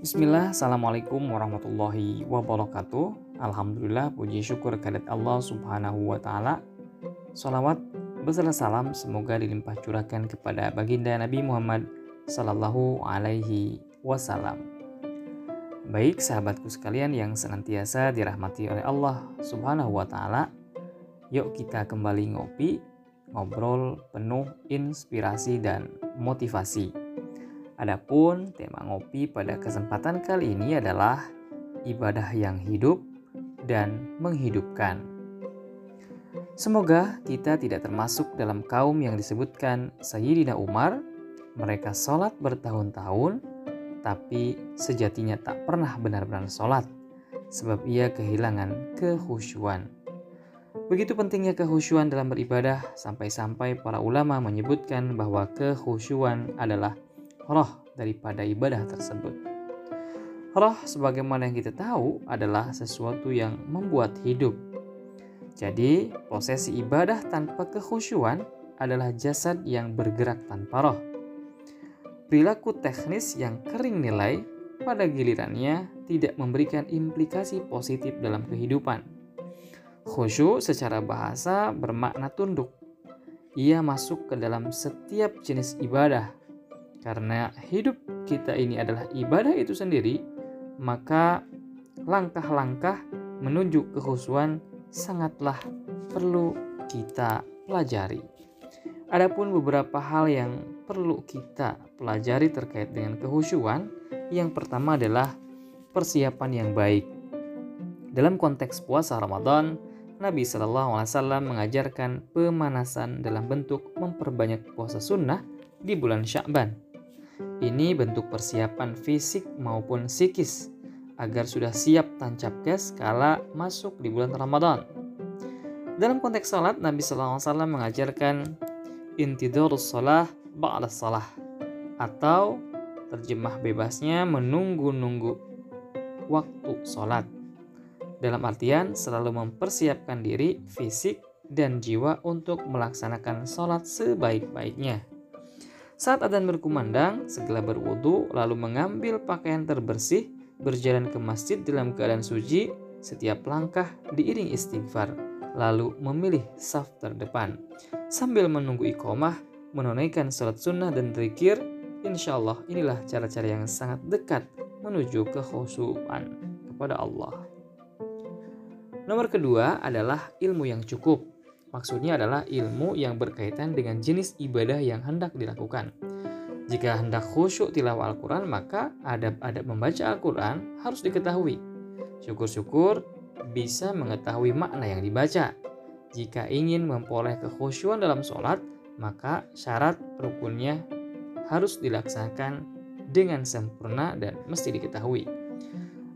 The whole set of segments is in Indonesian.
Bismillah, Assalamualaikum warahmatullahi wabarakatuh. Alhamdulillah, puji syukur kehadirat Allah subhanahu wa ta'ala. Salawat beserta salam semoga dilimpah curahkan kepada baginda Nabi Muhammad Sallallahu alaihi wasallam. Baik sahabatku sekalian yang senantiasa dirahmati oleh Allah subhanahu wa ta'ala Yuk kita kembali ngopi, ngobrol penuh inspirasi dan motivasi Adapun tema ngopi pada kesempatan kali ini adalah ibadah yang hidup dan menghidupkan. Semoga kita tidak termasuk dalam kaum yang disebutkan Sayyidina Umar, mereka sholat bertahun-tahun, tapi sejatinya tak pernah benar-benar sholat, sebab ia kehilangan kehusuan. Begitu pentingnya kehusuan dalam beribadah, sampai-sampai para ulama menyebutkan bahwa kehusuan adalah roh daripada ibadah tersebut. Roh sebagaimana yang kita tahu adalah sesuatu yang membuat hidup. Jadi, prosesi ibadah tanpa kekhusyuan adalah jasad yang bergerak tanpa roh. Perilaku teknis yang kering nilai pada gilirannya tidak memberikan implikasi positif dalam kehidupan. Khusyuk secara bahasa bermakna tunduk. Ia masuk ke dalam setiap jenis ibadah, karena hidup kita ini adalah ibadah itu sendiri, maka langkah-langkah menuju kehusuan sangatlah perlu kita pelajari. Adapun beberapa hal yang perlu kita pelajari terkait dengan kehusuan, yang pertama adalah persiapan yang baik. Dalam konteks puasa Ramadan, Nabi Shallallahu Alaihi Wasallam mengajarkan pemanasan dalam bentuk memperbanyak puasa sunnah di bulan Sya'ban ini bentuk persiapan fisik maupun psikis agar sudah siap tancap gas kala masuk di bulan Ramadan. Dalam konteks salat, Nabi SAW mengajarkan intidorus salah ba'da salah atau terjemah bebasnya menunggu-nunggu waktu salat. Dalam artian selalu mempersiapkan diri fisik dan jiwa untuk melaksanakan sholat sebaik-baiknya. Saat adzan berkumandang, segera berwudu lalu mengambil pakaian terbersih, berjalan ke masjid dalam keadaan suci, setiap langkah diiring istighfar, lalu memilih saf terdepan. Sambil menunggu iqomah, menunaikan salat sunnah dan zikir, insya Allah inilah cara-cara yang sangat dekat menuju kekhusyuan kepada Allah. Nomor kedua adalah ilmu yang cukup. Maksudnya adalah ilmu yang berkaitan dengan jenis ibadah yang hendak dilakukan. Jika hendak khusyuk tilawah Al-Quran, maka adab-adab membaca Al-Quran harus diketahui. Syukur-syukur bisa mengetahui makna yang dibaca. Jika ingin memperoleh kekhusyuan dalam sholat, maka syarat rukunnya harus dilaksanakan dengan sempurna dan mesti diketahui.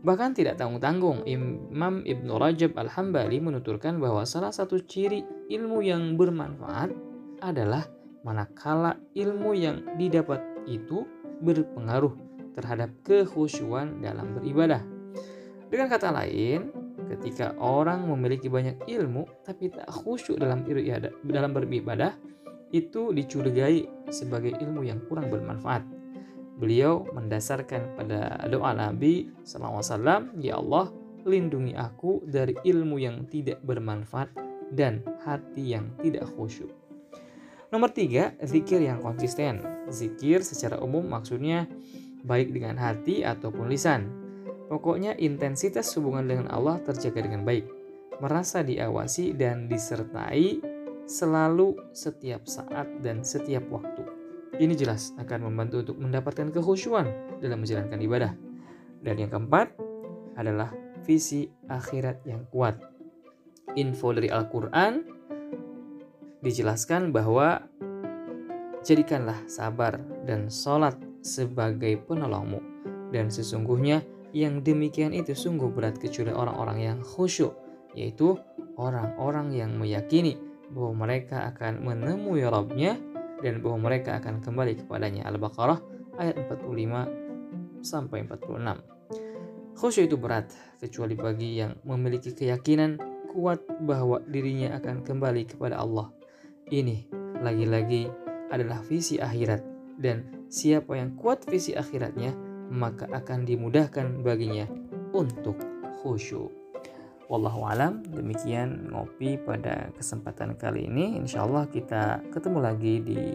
Bahkan tidak tanggung-tanggung, Imam Ibn Rajab Al-Hambali menuturkan bahwa salah satu ciri ilmu yang bermanfaat adalah manakala ilmu yang didapat itu berpengaruh terhadap kekhusyuan dalam beribadah. Dengan kata lain, ketika orang memiliki banyak ilmu tapi tak khusyuk dalam beribadah, dalam beribadah itu dicurigai sebagai ilmu yang kurang bermanfaat. Beliau mendasarkan pada doa Nabi SAW, Ya Allah, lindungi aku dari ilmu yang tidak bermanfaat dan hati yang tidak khusyuk. Nomor tiga, zikir yang konsisten. Zikir secara umum maksudnya baik dengan hati ataupun lisan. Pokoknya intensitas hubungan dengan Allah terjaga dengan baik. Merasa diawasi dan disertai selalu setiap saat dan setiap waktu. Ini jelas akan membantu untuk mendapatkan kehusuan dalam menjalankan ibadah. Dan yang keempat adalah visi akhirat yang kuat. Info dari Al-Quran dijelaskan bahwa jadikanlah sabar dan sholat sebagai penolongmu. Dan sesungguhnya yang demikian itu sungguh berat kecuali orang-orang yang khusyuk, yaitu orang-orang yang meyakini bahwa mereka akan menemui Rabbnya dan bahwa mereka akan kembali kepadanya. Al-Baqarah ayat 45 sampai 46. Khusyuk itu berat kecuali bagi yang memiliki keyakinan kuat bahwa dirinya akan kembali kepada Allah. Ini lagi-lagi adalah visi akhirat dan siapa yang kuat visi akhiratnya maka akan dimudahkan baginya untuk khusyuk. Wallahu alam, demikian ngopi pada kesempatan kali ini. Insya Allah kita ketemu lagi di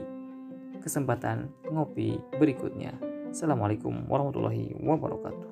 kesempatan ngopi berikutnya. Assalamualaikum warahmatullahi wabarakatuh.